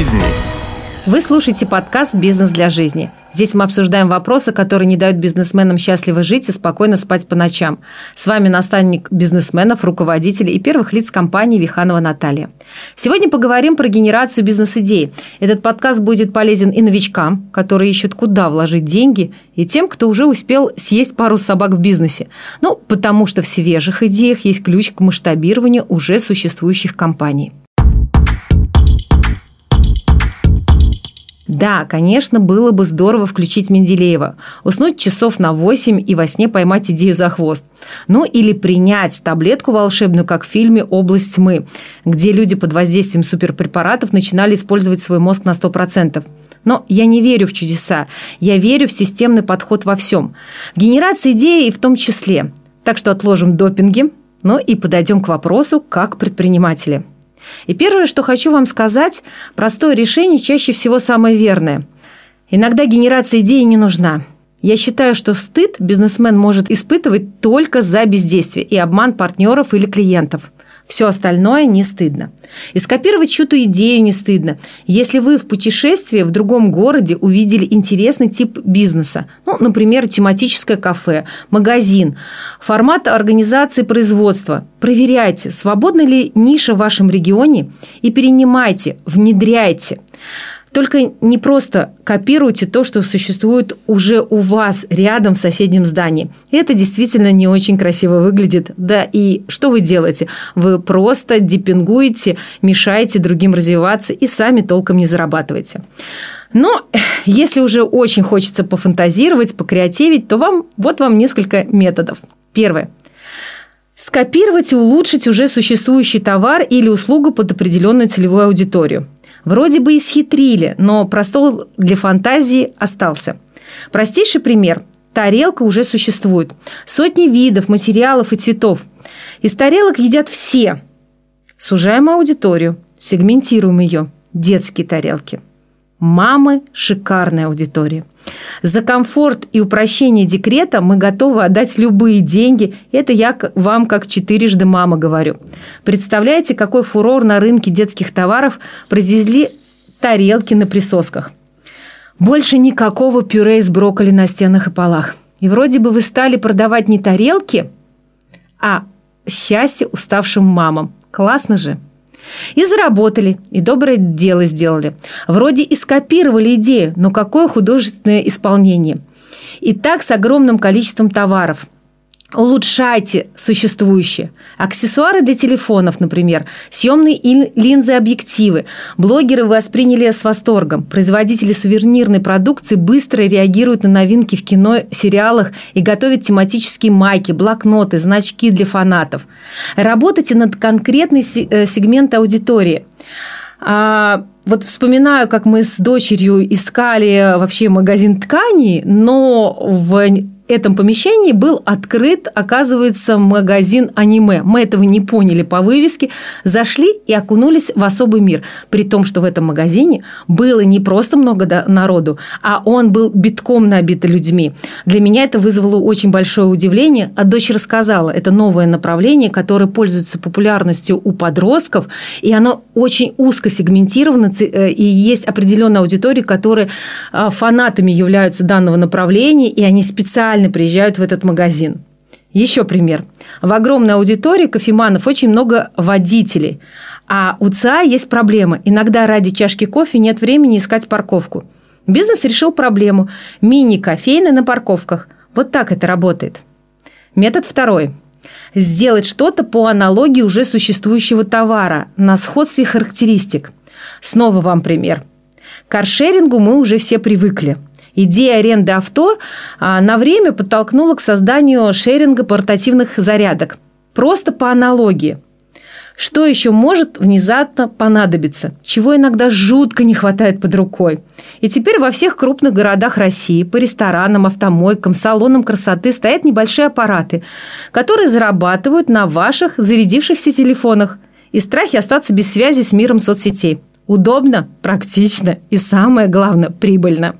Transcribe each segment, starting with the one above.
жизни. Вы слушаете подкаст «Бизнес для жизни». Здесь мы обсуждаем вопросы, которые не дают бизнесменам счастливо жить и спокойно спать по ночам. С вами наставник бизнесменов, руководителей и первых лиц компании Виханова Наталья. Сегодня поговорим про генерацию бизнес-идей. Этот подкаст будет полезен и новичкам, которые ищут, куда вложить деньги, и тем, кто уже успел съесть пару собак в бизнесе. Ну, потому что в свежих идеях есть ключ к масштабированию уже существующих компаний. Да, конечно, было бы здорово включить Менделеева, уснуть часов на 8 и во сне поймать идею за хвост. Ну или принять таблетку волшебную, как в фильме «Область тьмы», где люди под воздействием суперпрепаратов начинали использовать свой мозг на 100%. Но я не верю в чудеса, я верю в системный подход во всем. В генерации идеи и в том числе. Так что отложим допинги, ну и подойдем к вопросу как предприниматели – и первое, что хочу вам сказать, простое решение чаще всего самое верное. Иногда генерация идеи не нужна. Я считаю, что стыд бизнесмен может испытывать только за бездействие и обман партнеров или клиентов. Все остальное не стыдно. И скопировать чью-то идею не стыдно. Если вы в путешествии в другом городе увидели интересный тип бизнеса, ну, например, тематическое кафе, магазин, формат организации производства, проверяйте, свободна ли ниша в вашем регионе и перенимайте, внедряйте. Только не просто копируйте то, что существует уже у вас рядом в соседнем здании. Это действительно не очень красиво выглядит. Да и что вы делаете? Вы просто депингуете, мешаете другим развиваться и сами толком не зарабатываете. Но если уже очень хочется пофантазировать, покреативить, то вам вот вам несколько методов. Первое. Скопировать и улучшить уже существующий товар или услугу под определенную целевую аудиторию. Вроде бы и схитрили, но простор для фантазии остался. Простейший пример. Тарелка уже существует. Сотни видов, материалов и цветов. Из тарелок едят все. Сужаем аудиторию, сегментируем ее. Детские тарелки – Мамы – шикарная аудитория. За комфорт и упрощение декрета мы готовы отдать любые деньги. Это я вам как четырежды мама говорю. Представляете, какой фурор на рынке детских товаров произвезли тарелки на присосках. Больше никакого пюре из брокколи на стенах и полах. И вроде бы вы стали продавать не тарелки, а счастье уставшим мамам. Классно же! И заработали, и доброе дело сделали. Вроде и скопировали идею, но какое художественное исполнение. И так с огромным количеством товаров – Улучшайте существующие. Аксессуары для телефонов, например, съемные линзы объективы. Блогеры восприняли с восторгом. Производители сувенирной продукции быстро реагируют на новинки в кино, сериалах и готовят тематические майки, блокноты, значки для фанатов. Работайте над конкретной э, сегментом аудитории. А, вот вспоминаю, как мы с дочерью искали вообще магазин тканей, но в этом помещении был открыт, оказывается, магазин аниме. Мы этого не поняли по вывеске, зашли и окунулись в особый мир. При том, что в этом магазине было не просто много народу, а он был битком набит людьми. Для меня это вызвало очень большое удивление, а дочь рассказала, это новое направление, которое пользуется популярностью у подростков, и оно очень узко сегментировано, э, и есть определенная аудитория, которые а, фанатами являются данного направления, и они специально специально приезжают в этот магазин. Еще пример. В огромной аудитории кофеманов очень много водителей, а у ЦА есть проблема. Иногда ради чашки кофе нет времени искать парковку. Бизнес решил проблему. Мини-кофейны на парковках. Вот так это работает. Метод второй. Сделать что-то по аналогии уже существующего товара на сходстве характеристик. Снова вам пример. К каршерингу мы уже все привыкли – Идея аренды авто а, на время подтолкнула к созданию шеринга портативных зарядок. Просто по аналогии. Что еще может внезапно понадобиться, чего иногда жутко не хватает под рукой. И теперь во всех крупных городах России по ресторанам, автомойкам, салонам красоты стоят небольшие аппараты, которые зарабатывают на ваших зарядившихся телефонах и страхе остаться без связи с миром соцсетей. Удобно, практично и самое главное, прибыльно.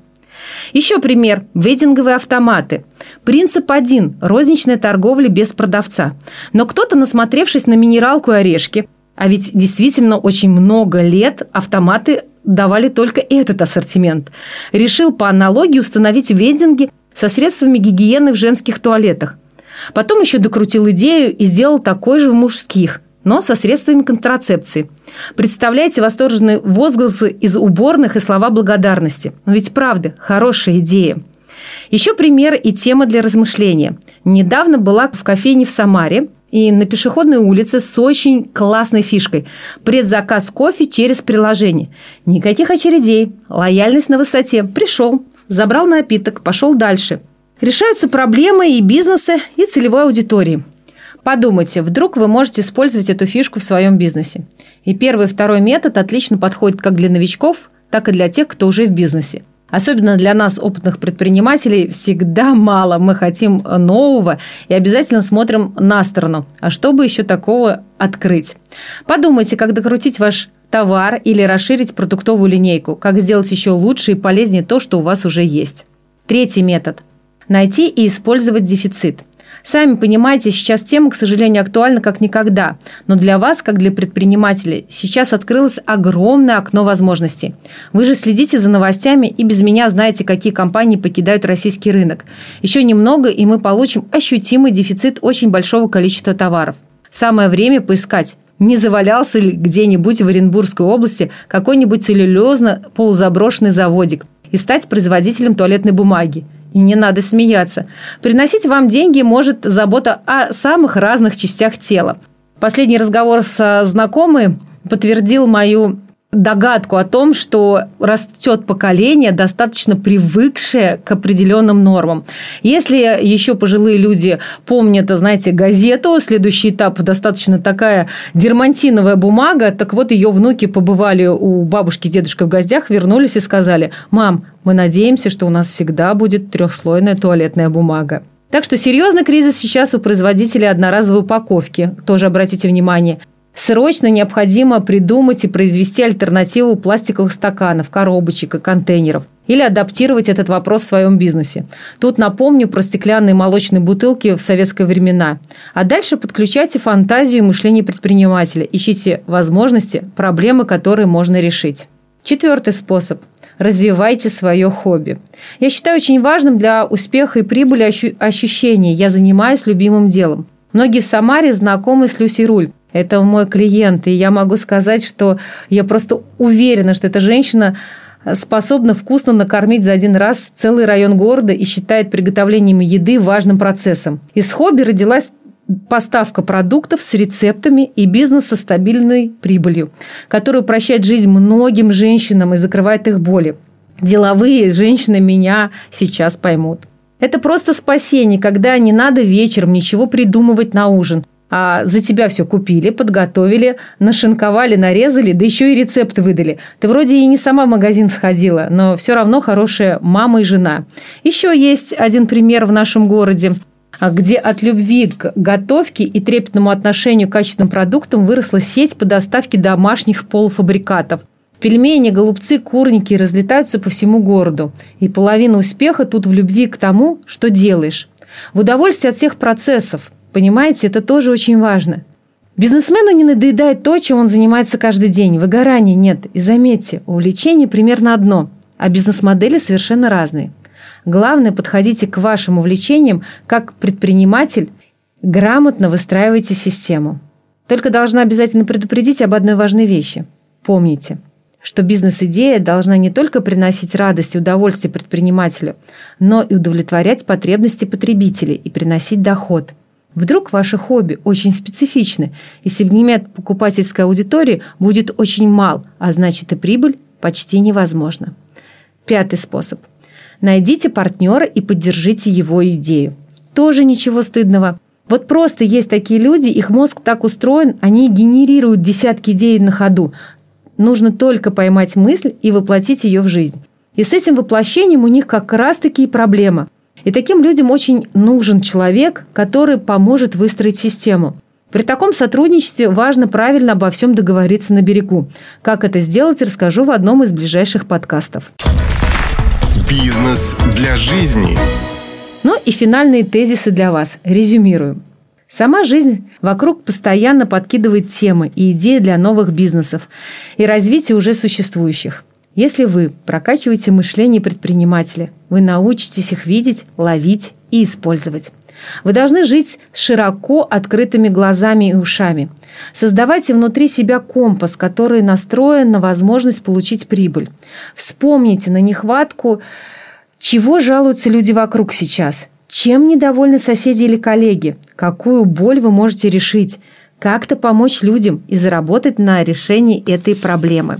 Еще пример – вейдинговые автоматы. Принцип один – розничная торговля без продавца. Но кто-то, насмотревшись на минералку и орешки, А ведь действительно очень много лет автоматы давали только этот ассортимент. Решил по аналогии установить вендинги со средствами гигиены в женских туалетах. Потом еще докрутил идею и сделал такой же в мужских, но со средствами контрацепции. Представляете восторженные возгласы из уборных и слова благодарности. Но ведь правда, хорошая идея. Еще пример и тема для размышления. Недавно была в кофейне в Самаре, и на пешеходной улице с очень классной фишкой. Предзаказ кофе через приложение. Никаких очередей. Лояльность на высоте. Пришел, забрал напиток, пошел дальше. Решаются проблемы и бизнеса, и целевой аудитории. Подумайте, вдруг вы можете использовать эту фишку в своем бизнесе. И первый и второй метод отлично подходят как для новичков, так и для тех, кто уже в бизнесе. Особенно для нас, опытных предпринимателей, всегда мало. Мы хотим нового и обязательно смотрим на сторону. А чтобы еще такого открыть? Подумайте, как докрутить ваш товар или расширить продуктовую линейку, как сделать еще лучше и полезнее то, что у вас уже есть. Третий метод. Найти и использовать дефицит – Сами понимаете, сейчас тема, к сожалению, актуальна как никогда. Но для вас, как для предпринимателей, сейчас открылось огромное окно возможностей. Вы же следите за новостями и без меня знаете, какие компании покидают российский рынок. Еще немного, и мы получим ощутимый дефицит очень большого количества товаров. Самое время поискать, не завалялся ли где-нибудь в Оренбургской области какой-нибудь целлюлезно-полузаброшенный заводик и стать производителем туалетной бумаги – и не надо смеяться. Приносить вам деньги может забота о самых разных частях тела. Последний разговор со знакомой подтвердил мою догадку о том, что растет поколение, достаточно привыкшее к определенным нормам. Если еще пожилые люди помнят, знаете, газету, следующий этап достаточно такая дермантиновая бумага, так вот ее внуки побывали у бабушки с дедушкой в гостях, вернулись и сказали, мам, мы надеемся, что у нас всегда будет трехслойная туалетная бумага. Так что серьезный кризис сейчас у производителей одноразовой упаковки. Тоже обратите внимание. Срочно необходимо придумать и произвести альтернативу пластиковых стаканов, коробочек и контейнеров. Или адаптировать этот вопрос в своем бизнесе. Тут напомню про стеклянные молочные бутылки в советские времена. А дальше подключайте фантазию и мышление предпринимателя. Ищите возможности, проблемы, которые можно решить. Четвертый способ. Развивайте свое хобби. Я считаю очень важным для успеха и прибыли ощущение «я занимаюсь любимым делом». Многие в Самаре знакомы с Люси Руль. Это мой клиент, и я могу сказать, что я просто уверена, что эта женщина способна вкусно накормить за один раз целый район города и считает приготовлением еды важным процессом. Из хобби родилась поставка продуктов с рецептами и бизнес со стабильной прибылью, который упрощает жизнь многим женщинам и закрывает их боли. Деловые женщины меня сейчас поймут. Это просто спасение, когда не надо вечером ничего придумывать на ужин а за тебя все купили, подготовили, нашинковали, нарезали, да еще и рецепт выдали. Ты вроде и не сама в магазин сходила, но все равно хорошая мама и жена. Еще есть один пример в нашем городе где от любви к готовке и трепетному отношению к качественным продуктам выросла сеть по доставке домашних полуфабрикатов. Пельмени, голубцы, курники разлетаются по всему городу. И половина успеха тут в любви к тому, что делаешь. В удовольствии от всех процессов – Понимаете, это тоже очень важно. Бизнесмену не надоедает то, чем он занимается каждый день. Выгорания нет. И заметьте, увлечение примерно одно, а бизнес-модели совершенно разные. Главное, подходите к вашим увлечениям как предприниматель, грамотно выстраивайте систему. Только должна обязательно предупредить об одной важной вещи. Помните, что бизнес-идея должна не только приносить радость и удовольствие предпринимателю, но и удовлетворять потребности потребителей и приносить доход – Вдруг ваше хобби очень специфичны, и сегмент покупательской аудитории будет очень мал, а значит и прибыль почти невозможна. Пятый способ. Найдите партнера и поддержите его идею. Тоже ничего стыдного. Вот просто есть такие люди, их мозг так устроен, они генерируют десятки идей на ходу. Нужно только поймать мысль и воплотить ее в жизнь. И с этим воплощением у них как раз-таки и проблема – и таким людям очень нужен человек, который поможет выстроить систему. При таком сотрудничестве важно правильно обо всем договориться на берегу. Как это сделать, расскажу в одном из ближайших подкастов. Бизнес для жизни. Ну и финальные тезисы для вас. Резюмируем. Сама жизнь вокруг постоянно подкидывает темы и идеи для новых бизнесов и развития уже существующих. Если вы прокачиваете мышление предпринимателя, вы научитесь их видеть, ловить и использовать. Вы должны жить широко открытыми глазами и ушами. Создавайте внутри себя компас, который настроен на возможность получить прибыль. Вспомните на нехватку, чего жалуются люди вокруг сейчас. Чем недовольны соседи или коллеги? Какую боль вы можете решить? Как-то помочь людям и заработать на решении этой проблемы.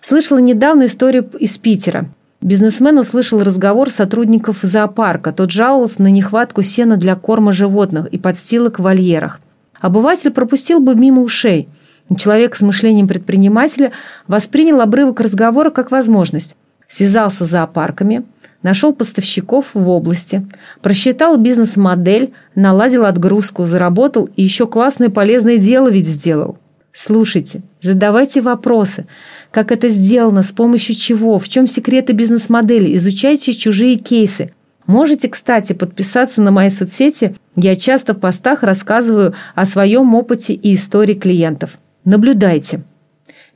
Слышала недавно историю из Питера. Бизнесмен услышал разговор сотрудников зоопарка. Тот жаловался на нехватку сена для корма животных и подстилок в вольерах. Обыватель пропустил бы мимо ушей. Человек с мышлением предпринимателя воспринял обрывок разговора как возможность. Связался с зоопарками, нашел поставщиков в области, просчитал бизнес-модель, наладил отгрузку, заработал и еще классное полезное дело ведь сделал. Слушайте, задавайте вопросы – как это сделано, с помощью чего, в чем секреты бизнес-модели, изучайте чужие кейсы. Можете, кстати, подписаться на мои соцсети. Я часто в постах рассказываю о своем опыте и истории клиентов. Наблюдайте.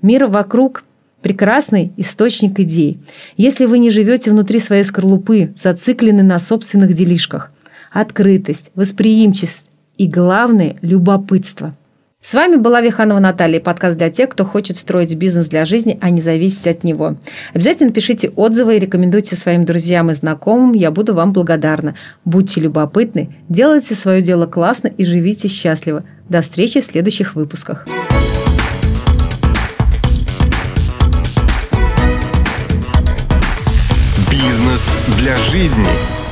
Мир вокруг – прекрасный источник идей. Если вы не живете внутри своей скорлупы, зациклены на собственных делишках. Открытость, восприимчивость и, главное, любопытство – с вами была Виханова Наталья, подкаст для тех, кто хочет строить бизнес для жизни, а не зависеть от него. Обязательно пишите отзывы и рекомендуйте своим друзьям и знакомым, я буду вам благодарна. Будьте любопытны, делайте свое дело классно и живите счастливо. До встречи в следующих выпусках. Бизнес для жизни.